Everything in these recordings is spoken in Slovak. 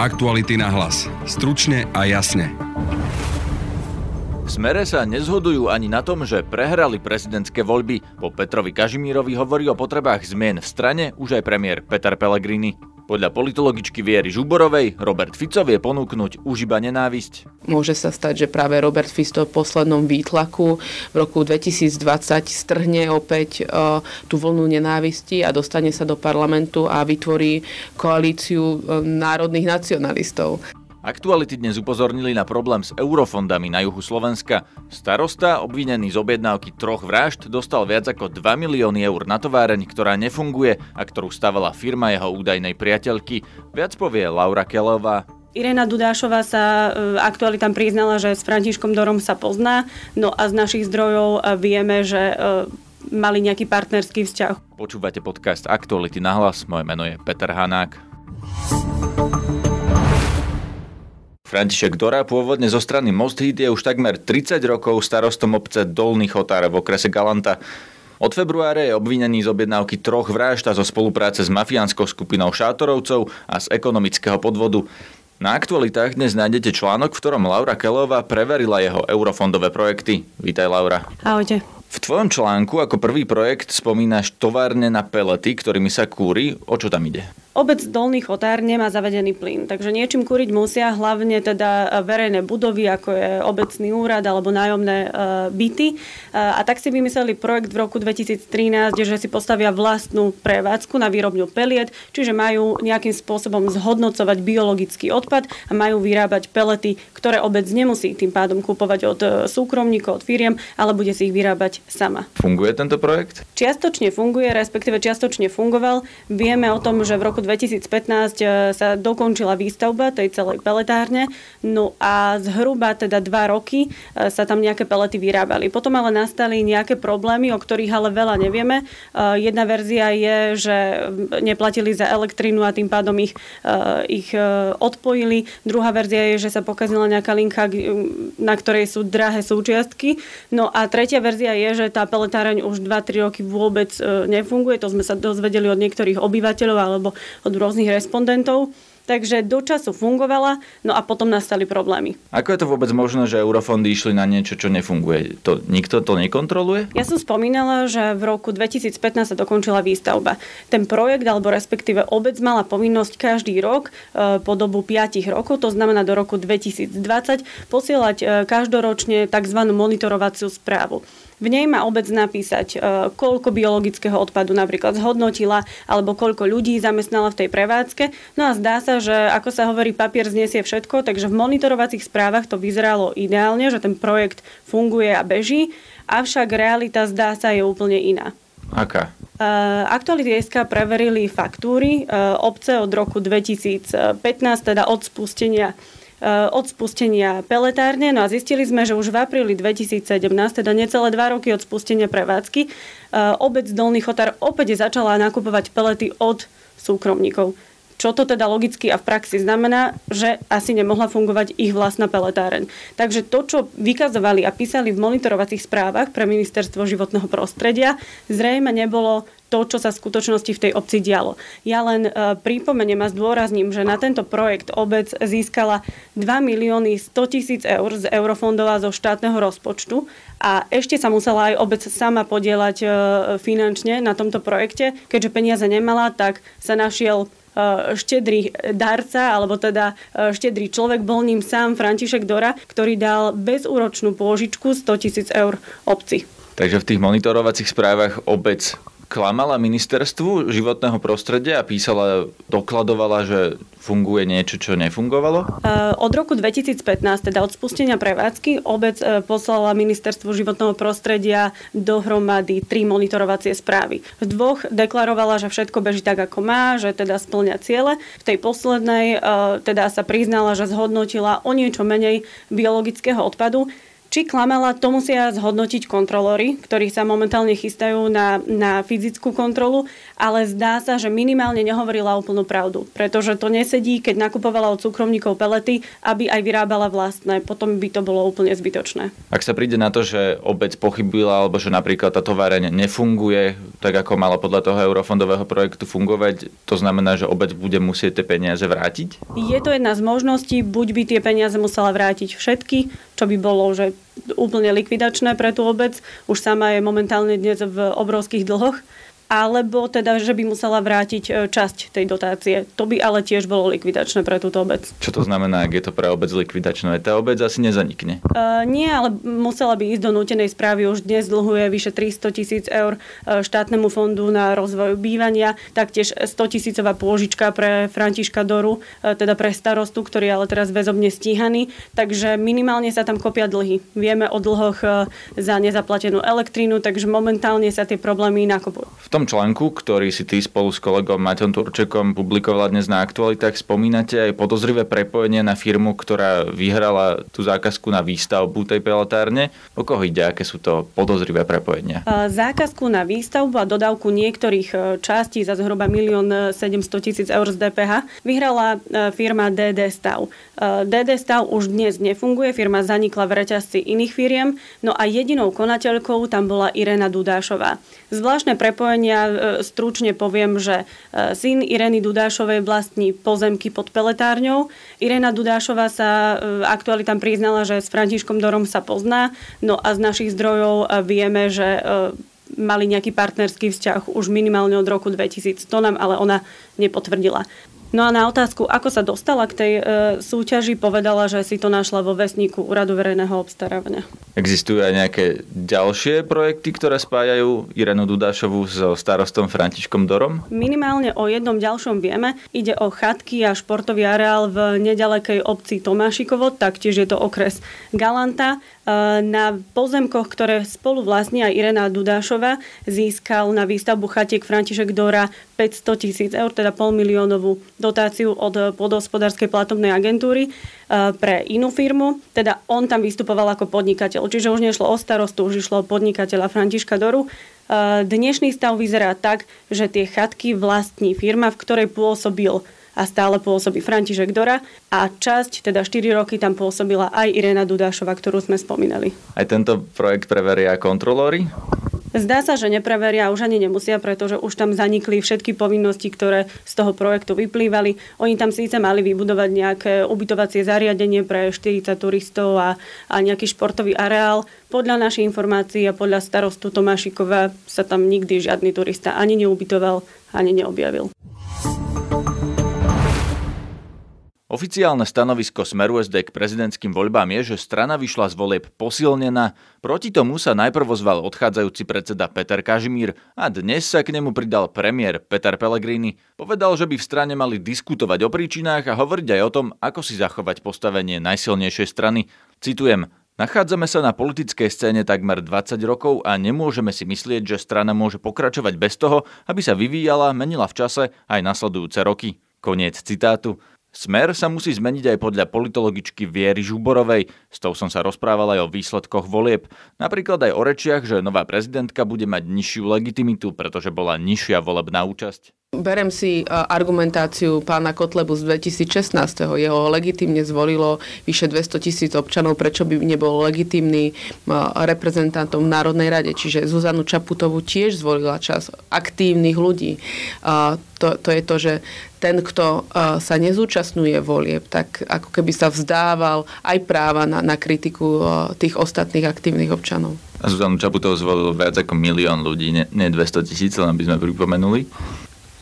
Aktuality na hlas. Stručne a jasne. V Smere sa nezhodujú ani na tom, že prehrali prezidentské voľby. Po Petrovi Kažimírovi hovorí o potrebách zmien v strane už aj premiér Peter Pellegrini. Podľa politologičky Viery Žuborovej Robert Fico vie ponúknuť už iba nenávisť. Môže sa stať, že práve Robert Fico v poslednom výtlaku v roku 2020 strhne opäť uh, tú vlnu nenávisti a dostane sa do parlamentu a vytvorí koalíciu uh, národných nacionalistov. Aktuality dnes upozornili na problém s eurofondami na juhu Slovenska. Starosta, obvinený z objednávky troch vražd, dostal viac ako 2 milióny eur na továreň, ktorá nefunguje a ktorú stavala firma jeho údajnej priateľky. Viac povie Laura Kelová. Irena Dudášová sa e, aktualitám priznala, že s Františkom Dorom sa pozná, no a z našich zdrojov e, vieme, že e, mali nejaký partnerský vzťah. Počúvate podcast Aktuality na hlas, moje meno je Peter Hanák. František Dora, pôvodne zo strany Most Hit, je už takmer 30 rokov starostom obce Dolný Chotár v okrese Galanta. Od februára je obvinený z objednávky troch vražd a zo spolupráce s mafiánskou skupinou šátorovcov a z ekonomického podvodu. Na aktualitách dnes nájdete článok, v ktorom Laura Kelová preverila jeho eurofondové projekty. Vítaj Laura. Ahojte. V tvojom článku ako prvý projekt spomínaš továrne na pelety, ktorými sa kúri. O čo tam ide? Obec Dolných Otár nemá zavedený plyn, takže niečím kúriť musia hlavne teda verejné budovy, ako je obecný úrad alebo nájomné e, byty. E, a tak si vymysleli projekt v roku 2013, že si postavia vlastnú prevádzku na výrobňu peliet, čiže majú nejakým spôsobom zhodnocovať biologický odpad a majú vyrábať pelety, ktoré obec nemusí tým pádom kúpovať od e, súkromníkov, od firiem, ale bude si ich vyrábať sama. Funguje tento projekt? Čiastočne funguje, respektíve čiastočne fungoval. Vieme o tom, že v roku 2015 e, sa dokončila výstavba tej celej peletárne, no a zhruba teda dva roky e, sa tam nejaké pelety vyrábali. Potom ale nastali nejaké problémy, o ktorých ale veľa nevieme. E, jedna verzia je, že neplatili za elektrínu a tým pádom ich, ich odpojili. Druhá verzia je, že sa pokazila nejaká linka, na ktorej sú drahé súčiastky. No a tretia verzia je, že tá peletáreň už 2-3 roky vôbec nefunguje. To sme sa dozvedeli od niektorých obyvateľov alebo od rôznych respondentov. Takže do času fungovala, no a potom nastali problémy. Ako je to vôbec možné, že eurofondy išli na niečo, čo nefunguje? To, nikto to nekontroluje? Ja som spomínala, že v roku 2015 sa dokončila výstavba. Ten projekt, alebo respektíve obec mala povinnosť každý rok e, po dobu 5 rokov, to znamená do roku 2020, posielať e, každoročne tzv. monitorovaciu správu. V nej má obec napísať, e, koľko biologického odpadu napríklad zhodnotila, alebo koľko ľudí zamestnala v tej prevádzke. No a zdá sa, že ako sa hovorí, papier zniesie všetko, takže v monitorovacích správach to vyzeralo ideálne, že ten projekt funguje a beží, avšak realita zdá sa je úplne iná. Aká? Uh, Aktuality SK preverili faktúry uh, obce od roku 2015, teda od spustenia od spustenia peletárne. No a zistili sme, že už v apríli 2017, teda necelé dva roky od spustenia prevádzky, eh, obec Dolný Chotár opäť začala nakupovať pelety od súkromníkov. Čo to teda logicky a v praxi znamená, že asi nemohla fungovať ich vlastná peletáreň. Takže to, čo vykazovali a písali v monitorovacích správach pre Ministerstvo životného prostredia, zrejme nebolo to, čo sa v skutočnosti v tej obci dialo. Ja len e, pripomeniem a zdôrazním, že na tento projekt obec získala 2 milióny 100 tisíc eur z eurofondov zo štátneho rozpočtu a ešte sa musela aj obec sama podielať e, finančne na tomto projekte. Keďže peniaze nemala, tak sa našiel štedrý darca, alebo teda e, štedrý človek, bol ním sám František Dora, ktorý dal bezúročnú pôžičku 100 tisíc eur obci. Takže v tých monitorovacích správach obec klamala ministerstvu životného prostredia a písala, dokladovala, že funguje niečo, čo nefungovalo? Uh, od roku 2015, teda od spustenia prevádzky, obec uh, poslala ministerstvu životného prostredia dohromady tri monitorovacie správy. V dvoch deklarovala, že všetko beží tak, ako má, že teda splňa ciele. V tej poslednej uh, teda sa priznala, že zhodnotila o niečo menej biologického odpadu. Či klamala, to musia zhodnotiť kontrolóri, ktorí sa momentálne chystajú na, na fyzickú kontrolu, ale zdá sa, že minimálne nehovorila úplnú pravdu, pretože to nesedí, keď nakupovala od súkromníkov pelety, aby aj vyrábala vlastné. Potom by to bolo úplne zbytočné. Ak sa príde na to, že obec pochybila, alebo že napríklad tá továreň nefunguje tak, ako mala podľa toho eurofondového projektu fungovať, to znamená, že obec bude musieť tie peniaze vrátiť? Je to jedna z možností, buď by tie peniaze musela vrátiť všetky, čo by bolo, že úplne likvidačné pre tú obec. Už sama je momentálne dnes v obrovských dlhoch alebo teda, že by musela vrátiť e, časť tej dotácie. To by ale tiež bolo likvidačné pre túto obec. Čo to znamená, ak je to pre obec likvidačné? Tá obec asi nezanikne. Uh, nie, ale musela by ísť do nútenej správy. Už dnes dlhuje vyše 300 tisíc eur e, štátnemu fondu na rozvoj bývania, taktiež 100 tisícová pôžička pre Františka Doru, teda pre starostu, ktorý je ale teraz väzobne stíhaný. Takže minimálne sa tam kopia dlhy. Vieme o dlhoch za nezaplatenú elektrínu, takže momentálne sa tie problémy nakopujú. V tom tom článku, ktorý si ty spolu s kolegom Maťom Turčekom publikovala dnes na aktualitách, spomínate aj podozrivé prepojenie na firmu, ktorá vyhrala tú zákazku na výstavbu tej peletárne. O koho ide? Aké sú to podozrivé prepojenia? Zákazku na výstavbu a dodávku niektorých e, častí za zhruba 1 700 tisíc eur z DPH vyhrala e, firma DD Stav. E, DD Stav už dnes nefunguje, firma zanikla v reťazci iných firiem, no a jedinou konateľkou tam bola Irena Dudášová. Zvláštne prepojenie ja e, stručne poviem, že e, syn Ireny Dudášovej vlastní pozemky pod peletárňou. Irena Dudášová sa e, aktuálne tam priznala, že s Františkom Dorom sa pozná, no a z našich zdrojov vieme, že mali nejaký partnerský vzťah už minimálne od roku 2000. To nám ale ona nepotvrdila. No a na otázku, ako sa dostala k tej e, súťaži, povedala, že si to našla vo vesníku Úradu verejného obstarávania. Existujú aj nejaké ďalšie projekty, ktoré spájajú Irenu Dudášovu so starostom Františkom Dorom? Minimálne o jednom ďalšom vieme. Ide o chatky a športový areál v nedalekej obci Tomášikovo, taktiež je to okres Galanta. E, na pozemkoch, ktoré spolu vlastní aj Irena Dudášova, získal na výstavbu chatiek František Dora 500 tisíc eur, teda pol miliónovú dotáciu od podhospodárskej platobnej agentúry e, pre inú firmu. Teda on tam vystupoval ako podnikateľ. Čiže už nešlo o starostu, už išlo o podnikateľa Františka Doru. E, dnešný stav vyzerá tak, že tie chatky vlastní firma, v ktorej pôsobil a stále pôsobí František Dora a časť, teda 4 roky tam pôsobila aj Irena Dudášova, ktorú sme spomínali. Aj tento projekt preveria kontrolóri? Zdá sa, že nepreveria už ani nemusia, pretože už tam zanikli všetky povinnosti, ktoré z toho projektu vyplývali. Oni tam síce mali vybudovať nejaké ubytovacie zariadenie pre 40 turistov a, a nejaký športový areál. Podľa našich informácií a podľa starostu Tomášikova sa tam nikdy žiadny turista ani neubytoval, ani neobjavil. Oficiálne stanovisko Smeru SD k prezidentským voľbám je, že strana vyšla z volieb posilnená. Proti tomu sa najprv ozval odchádzajúci predseda Peter Kažimír a dnes sa k nemu pridal premiér Peter Pellegrini. Povedal, že by v strane mali diskutovať o príčinách a hovoriť aj o tom, ako si zachovať postavenie najsilnejšej strany. Citujem, Nachádzame sa na politickej scéne takmer 20 rokov a nemôžeme si myslieť, že strana môže pokračovať bez toho, aby sa vyvíjala, menila v čase aj nasledujúce roky. Koniec citátu. Smer sa musí zmeniť aj podľa politologičky Viery Žuborovej. S tou som sa rozprával aj o výsledkoch volieb. Napríklad aj o rečiach, že nová prezidentka bude mať nižšiu legitimitu, pretože bola nižšia volebná účasť. Berem si argumentáciu pána Kotlebu z 2016. Jeho legitimne zvolilo vyše 200 tisíc občanov, prečo by nebol legitimný reprezentantom v Národnej rade. Čiže Zuzanu Čaputovú tiež zvolila čas aktívnych ľudí. To, to je to, že ten, kto sa nezúčastňuje volieb, tak ako keby sa vzdával aj práva na, na kritiku tých ostatných aktívnych občanov. A Zuzanu Čaputovú zvolil viac ako milión ľudí, nie, nie 200 tisíc, len by sme pripomenuli.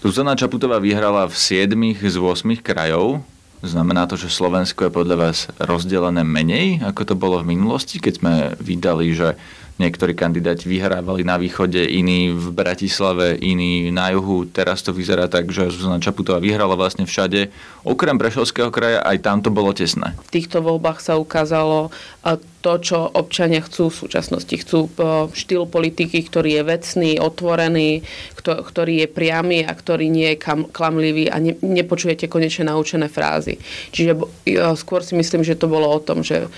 Zuzana Čaputová vyhrala v 7 z 8 krajov. Znamená to, že Slovensko je podľa vás rozdelené menej, ako to bolo v minulosti, keď sme vydali, že niektorí kandidáti vyhrávali na východe, iní v Bratislave, iní na juhu. Teraz to vyzerá tak, že Zuzana Čaputová vyhrala vlastne všade. Okrem Prešovského kraja aj tam to bolo tesné. V týchto voľbách sa ukázalo to, čo občania chcú v súčasnosti. Chcú štýl politiky, ktorý je vecný, otvorený, ktorý je priamy a ktorý nie je klamlivý a ne, nepočujete konečne naučené frázy. Čiže skôr si myslím, že to bolo o tom, že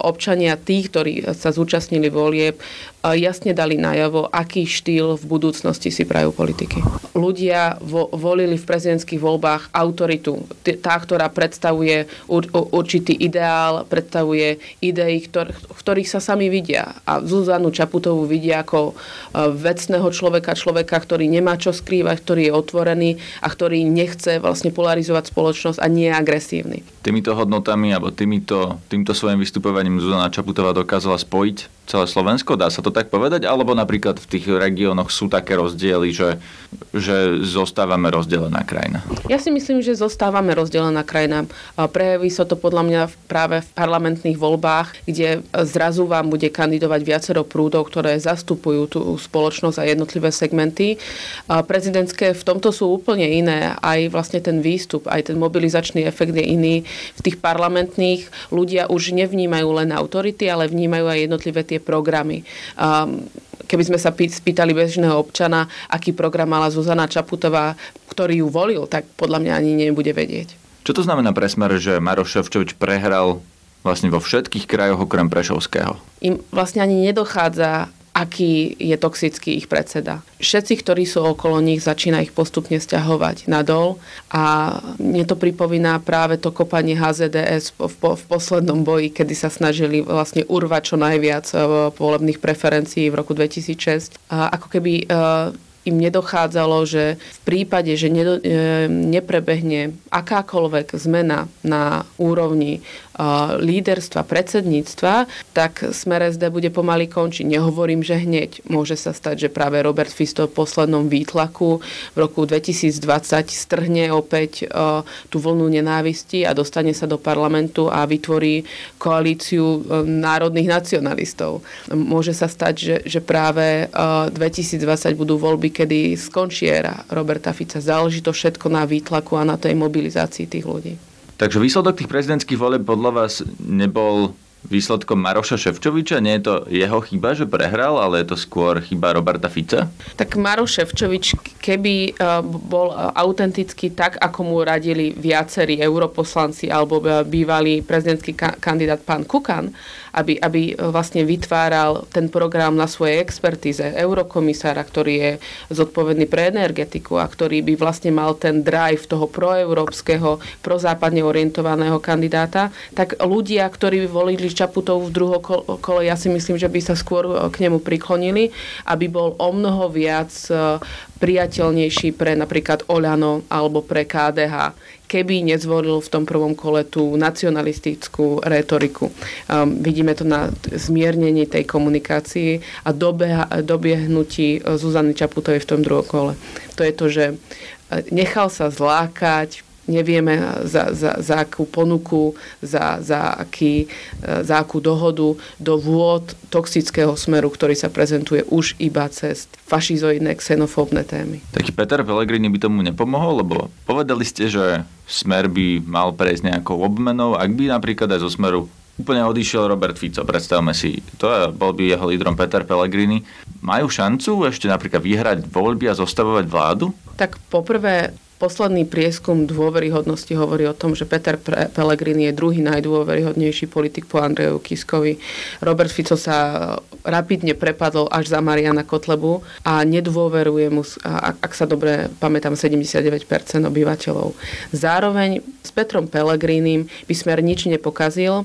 občania tí, ktorí sa zúčastnili volieb, jasne dali najavo, aký štýl v budúcnosti si prajú politiky. Ľudia vo, volili v prezidentských voľbách autoritu, tá, ktorá predstavuje ur, určitý ideál, predstavuje idei, ktor, v ktorých sa sami vidia. A Zuzanu Čaputovú vidia ako e, vecného človeka, človeka, ktorý nemá čo skrývať, ktorý je otvorený a ktorý nechce vlastne polarizovať spoločnosť a nie je agresívny. Týmito hodnotami alebo týmito, týmto svojim vystupovaním Zuzana Čaputová dokázala spojiť celé Slovensko, dá sa to tak povedať? Alebo napríklad v tých regiónoch sú také rozdiely, že, že zostávame rozdelená krajina? Ja si myslím, že zostávame rozdelená krajina. Prejaví sa to podľa mňa práve v parlamentných voľbách, kde zrazu vám bude kandidovať viacero prúdov, ktoré zastupujú tú spoločnosť a jednotlivé segmenty. Prezidentské v tomto sú úplne iné. Aj vlastne ten výstup, aj ten mobilizačný efekt je iný. V tých parlamentných ľudia už nevnímajú len autority, ale vnímajú aj jednotlivé tie tie programy. Um, keby sme sa spýtali bežného občana, aký program mala Zuzana Čaputová, ktorý ju volil, tak podľa mňa ani nebude vedieť. Čo to znamená pre Smer, že Maroš Ševčovič prehral vlastne vo všetkých krajoch okrem Prešovského? Im vlastne ani nedochádza aký je toxický ich predseda. Všetci, ktorí sú okolo nich, začína ich postupne stiahovať nadol a mne to pripomína práve to kopanie HZDS v, v, v poslednom boji, kedy sa snažili vlastne urvať čo najviac e, volebných preferencií v roku 2006. A ako keby e, im nedochádzalo, že v prípade, že nedo, e, neprebehne akákoľvek zmena na úrovni líderstva, predsedníctva, tak Smer SD bude pomaly končiť. Nehovorím, že hneď. Môže sa stať, že práve Robert Fisto v poslednom výtlaku v roku 2020 strhne opäť tú vlnu nenávisti a dostane sa do parlamentu a vytvorí koalíciu národných nacionalistov. Môže sa stať, že, že práve 2020 budú voľby, kedy skončí éra Roberta Fica. Záleží to všetko na výtlaku a na tej mobilizácii tých ľudí. Takže výsledok tých prezidentských volieb podľa vás nebol výsledkom Maroša Ševčoviča? Nie je to jeho chyba, že prehral, ale je to skôr chyba Roberta Fica? Tak Maroš Ševčovič, keby e, bol autentický tak, ako mu radili viacerí europoslanci alebo e, bývalý prezidentský kandidát pán Kukan, aby, aby vlastne vytváral ten program na svojej expertíze eurokomisára, ktorý je zodpovedný pre energetiku a ktorý by vlastne mal ten drive toho proeurópskeho, prozápadne orientovaného kandidáta, tak ľudia, ktorí by volili Čaputovú v druhom kole, ja si myslím, že by sa skôr k nemu priklonili, aby bol o mnoho viac e, priateľnejší pre napríklad Oľano alebo pre KDH keby nezvolil v tom prvom kole tú nacionalistickú retoriku. Um, vidíme to na zmiernení tej komunikácii a dobeha, dobiehnutí Zuzany Čaputovej v tom druhom kole. To je to, že nechal sa zlákať, nevieme za, za, za akú ponuku, za, za, aký, za akú dohodu do vôd toxického smeru, ktorý sa prezentuje už iba cez fašizoidné, xenofóbne témy. Taký Peter Pellegrini by tomu nepomohol, lebo povedali ste, že smer by mal prejsť nejakou obmenou, ak by napríklad aj zo smeru úplne odišiel Robert Fico, predstavme si, to je, bol by jeho lídrom Peter Pellegrini. Majú šancu ešte napríklad vyhrať voľby a zostavovať vládu? Tak poprvé Posledný prieskum dôveryhodnosti hovorí o tom, že Peter Pellegrini je druhý najdôveryhodnejší politik po Andreju Kiskovi. Robert Fico sa rapidne prepadol až za Mariana Kotlebu a nedôveruje mu, ak sa dobre pamätám, 79% obyvateľov. Zároveň s Petrom Pellegrinim by smer nič nepokazil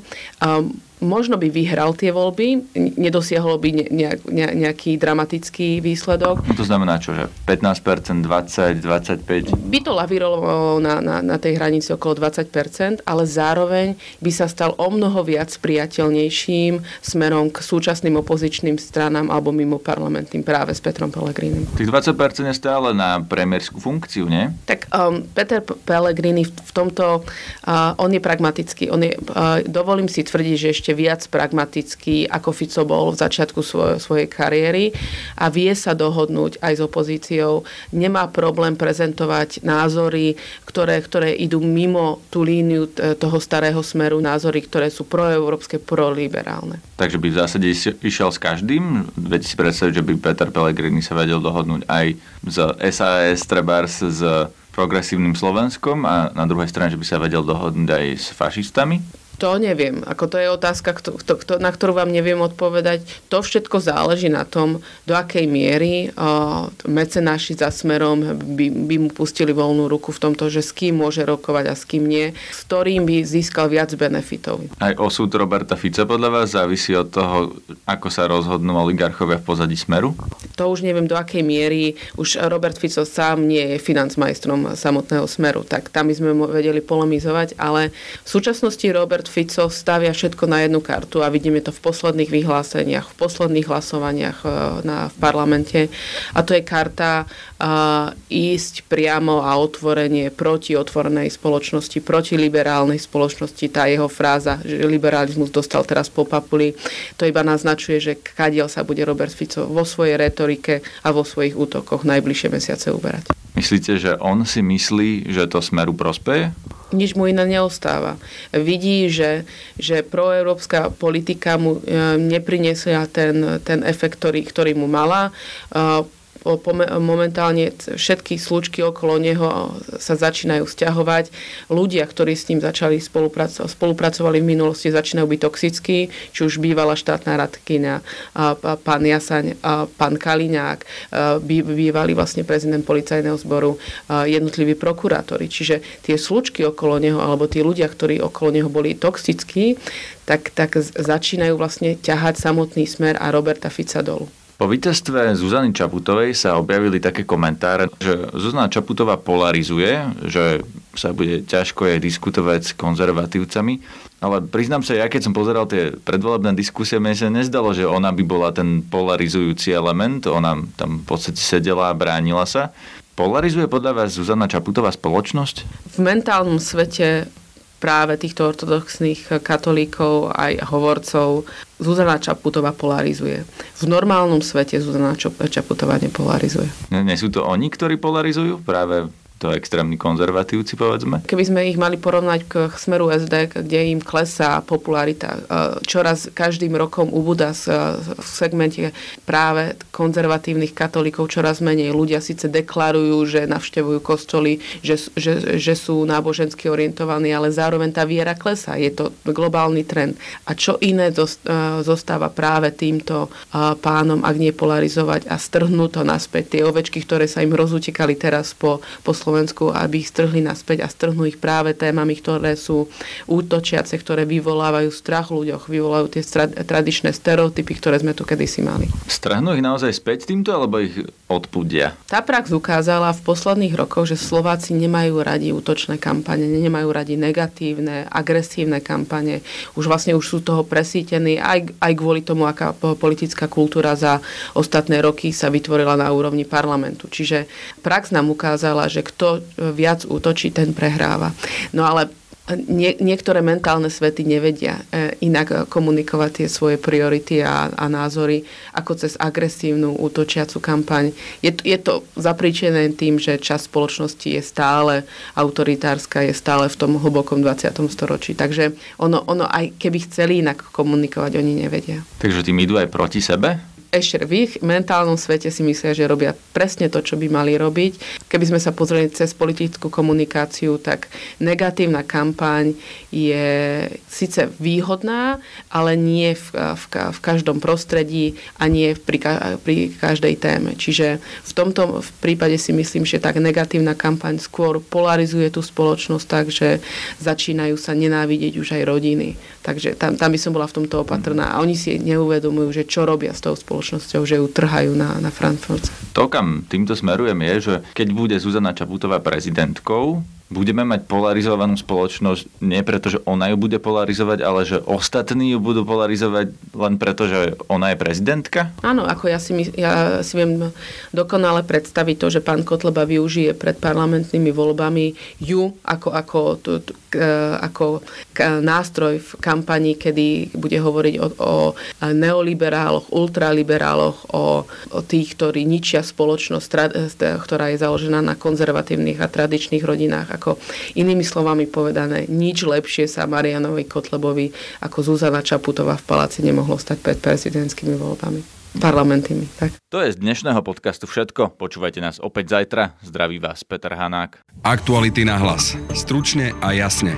možno by vyhral tie voľby, nedosiahol by nejak, nejaký dramatický výsledok. To znamená čo, že 15%, 20, 25? By to lavírovalo na, na, na tej hranici okolo 20%, ale zároveň by sa stal o mnoho viac priateľnejším smerom k súčasným opozičným stranám alebo mimo parlamentným práve s Petrom Pellegrinim. Tých 20% je stále na premiérskú funkciu, nie? Tak um, Peter Pellegrini v, v tomto, uh, on je pragmatický. On je, uh, dovolím si tvrdiť, že ešte ešte viac pragmatický, ako Fico bol v začiatku svoj, svojej kariéry a vie sa dohodnúť aj s opozíciou. Nemá problém prezentovať názory, ktoré, ktoré idú mimo tú líniu toho starého smeru, názory, ktoré sú proeurópske, proliberálne. Takže by v zásade išiel s každým? Viete si predstaviť, že by Peter Pellegrini sa vedel dohodnúť aj z SAS, trebárs s progresívnym Slovenskom a na druhej strane, že by sa vedel dohodnúť aj s fašistami? To neviem. Ako to je otázka, kto, kto, na ktorú vám neviem odpovedať. To všetko záleží na tom, do akej miery uh, mecenáši za smerom by, by mu pustili voľnú ruku v tomto, že s kým môže rokovať a s kým nie, s ktorým by získal viac benefitov. Aj osud Roberta Fica podľa vás závisí od toho, ako sa rozhodnú oligarchovia v pozadí smeru? To už neviem, do akej miery. Už Robert Fico sám nie je financmajstrom samotného smeru, tak tam by sme vedeli polemizovať, ale v súčasnosti Robert Fico stavia všetko na jednu kartu a vidíme to v posledných vyhláseniach, v posledných hlasovaniach e, na, v parlamente. A to je karta uh, ísť priamo a otvorenie proti otvorenej spoločnosti, proti liberálnej spoločnosti. Tá jeho fráza, že liberalizmus dostal teraz po papuli, to iba naznačuje, že kadiel sa bude Robert Fico vo svojej retorike a vo svojich útokoch najbližšie mesiace uberať. Myslíte, že on si myslí, že to smeru prospeje? Nič mu iné neostáva. Vidí, že, že proeurópska politika mu e, neprinesla ten, ten efekt, ktorý, ktorý mu mala e, momentálne všetky slučky okolo neho sa začínajú vzťahovať. Ľudia, ktorí s ním začali spolupracovať, spolupracovali v minulosti, začínajú byť toxickí, či už bývalá štátna radkyňa, pán Jasaň, pán Kaliňák, bývalý vlastne prezident policajného zboru, jednotliví prokurátori. Čiže tie slučky okolo neho, alebo tí ľudia, ktorí okolo neho boli toxickí, tak, tak začínajú vlastne ťahať samotný smer a Roberta Fica dolu. Po víťazstve Zuzany Čaputovej sa objavili také komentáre, že Zuzana Čaputová polarizuje, že sa bude ťažko jej diskutovať s konzervatívcami. Ale priznám sa, ja keď som pozeral tie predvolebné diskusie, mne sa nezdalo, že ona by bola ten polarizujúci element. Ona tam v podstate sedela a bránila sa. Polarizuje podľa vás Zuzana Čaputová spoločnosť? V mentálnom svete práve týchto ortodoxných katolíkov aj hovorcov Zuzana Čaputová polarizuje. V normálnom svete Zuzana Čaputová nepolarizuje. Nie, sú to oni, ktorí polarizujú? Práve to extrémni konzervatívci, povedzme? Keby sme ich mali porovnať k smeru SD, kde im klesá popularita, e, čoraz každým rokom ubúda v segmente práve konzervatívnych katolíkov čoraz menej. Ľudia síce deklarujú, že navštevujú kostoly, že, že, že sú nábožensky orientovaní, ale zároveň tá viera klesá. Je to globálny trend. A čo iné e, zostáva práve týmto e, pánom, ak nie polarizovať a strhnúť to naspäť. Tie ovečky, ktoré sa im rozutekali teraz po, po aby ich strhli naspäť a strhnú ich práve témami, ktoré sú útočiace, ktoré vyvolávajú strach v ľuďoch, vyvolajú tie tradičné stereotypy, ktoré sme tu kedysi mali. Strhnú ich naozaj späť týmto, alebo ich odpudia? Tá prax ukázala v posledných rokoch, že Slováci nemajú radi útočné kampane, nemajú radi negatívne, agresívne kampane. Už vlastne už sú toho presítení aj, aj kvôli tomu, aká politická kultúra za ostatné roky sa vytvorila na úrovni parlamentu. Čiže prax nám ukázala, že kto kto viac útočí, ten prehráva. No ale nie, niektoré mentálne svety nevedia e, inak komunikovať tie svoje priority a, a názory ako cez agresívnu útočiacu kampaň. Je, je to zapríčené tým, že časť spoločnosti je stále autoritárska, je stále v tom hlbokom 20. storočí. Takže ono, ono aj keby chceli inak komunikovať, oni nevedia. Takže tým idú aj proti sebe? Ešte v ich mentálnom svete si myslia, že robia presne to, čo by mali robiť. Keby sme sa pozreli cez politickú komunikáciu, tak negatívna kampaň je síce výhodná, ale nie v, v, v každom prostredí a nie pri, pri každej téme. Čiže v tomto v prípade si myslím, že tak negatívna kampaň skôr polarizuje tú spoločnosť tak, že začínajú sa nenávidieť už aj rodiny. Takže tam, tam by som bola v tomto opatrná. A oni si neuvedomujú, že čo robia s tou spoločnosťou spoločnosťou, že ju trhajú na, na Frankfurt. To, kam týmto smerujem, je, že keď bude Zuzana Čaputová prezidentkou, budeme mať polarizovanú spoločnosť nie preto, že ona ju bude polarizovať, ale že ostatní ju budú polarizovať len preto, že ona je prezidentka? Áno, ako ja si, ja si viem dokonale predstaviť to, že pán Kotleba využije pred parlamentnými voľbami ju ako, ako, ako nástroj v kampani, kedy bude hovoriť o, o neoliberáloch, ultraliberáloch, o, o tých, ktorí ničia spoločnosť, ktorá je založená na konzervatívnych a tradičných rodinách. Ako inými slovami povedané, nič lepšie sa Marianovi Kotlebovi ako Zuzana Čaputová v paláci nemohlo stať pred prezidentskými voľbami parlamentými. Tak. To je z dnešného podcastu všetko. Počúvajte nás opäť zajtra. Zdraví vás Peter Hanák. Aktuality na hlas. Stručne a jasne.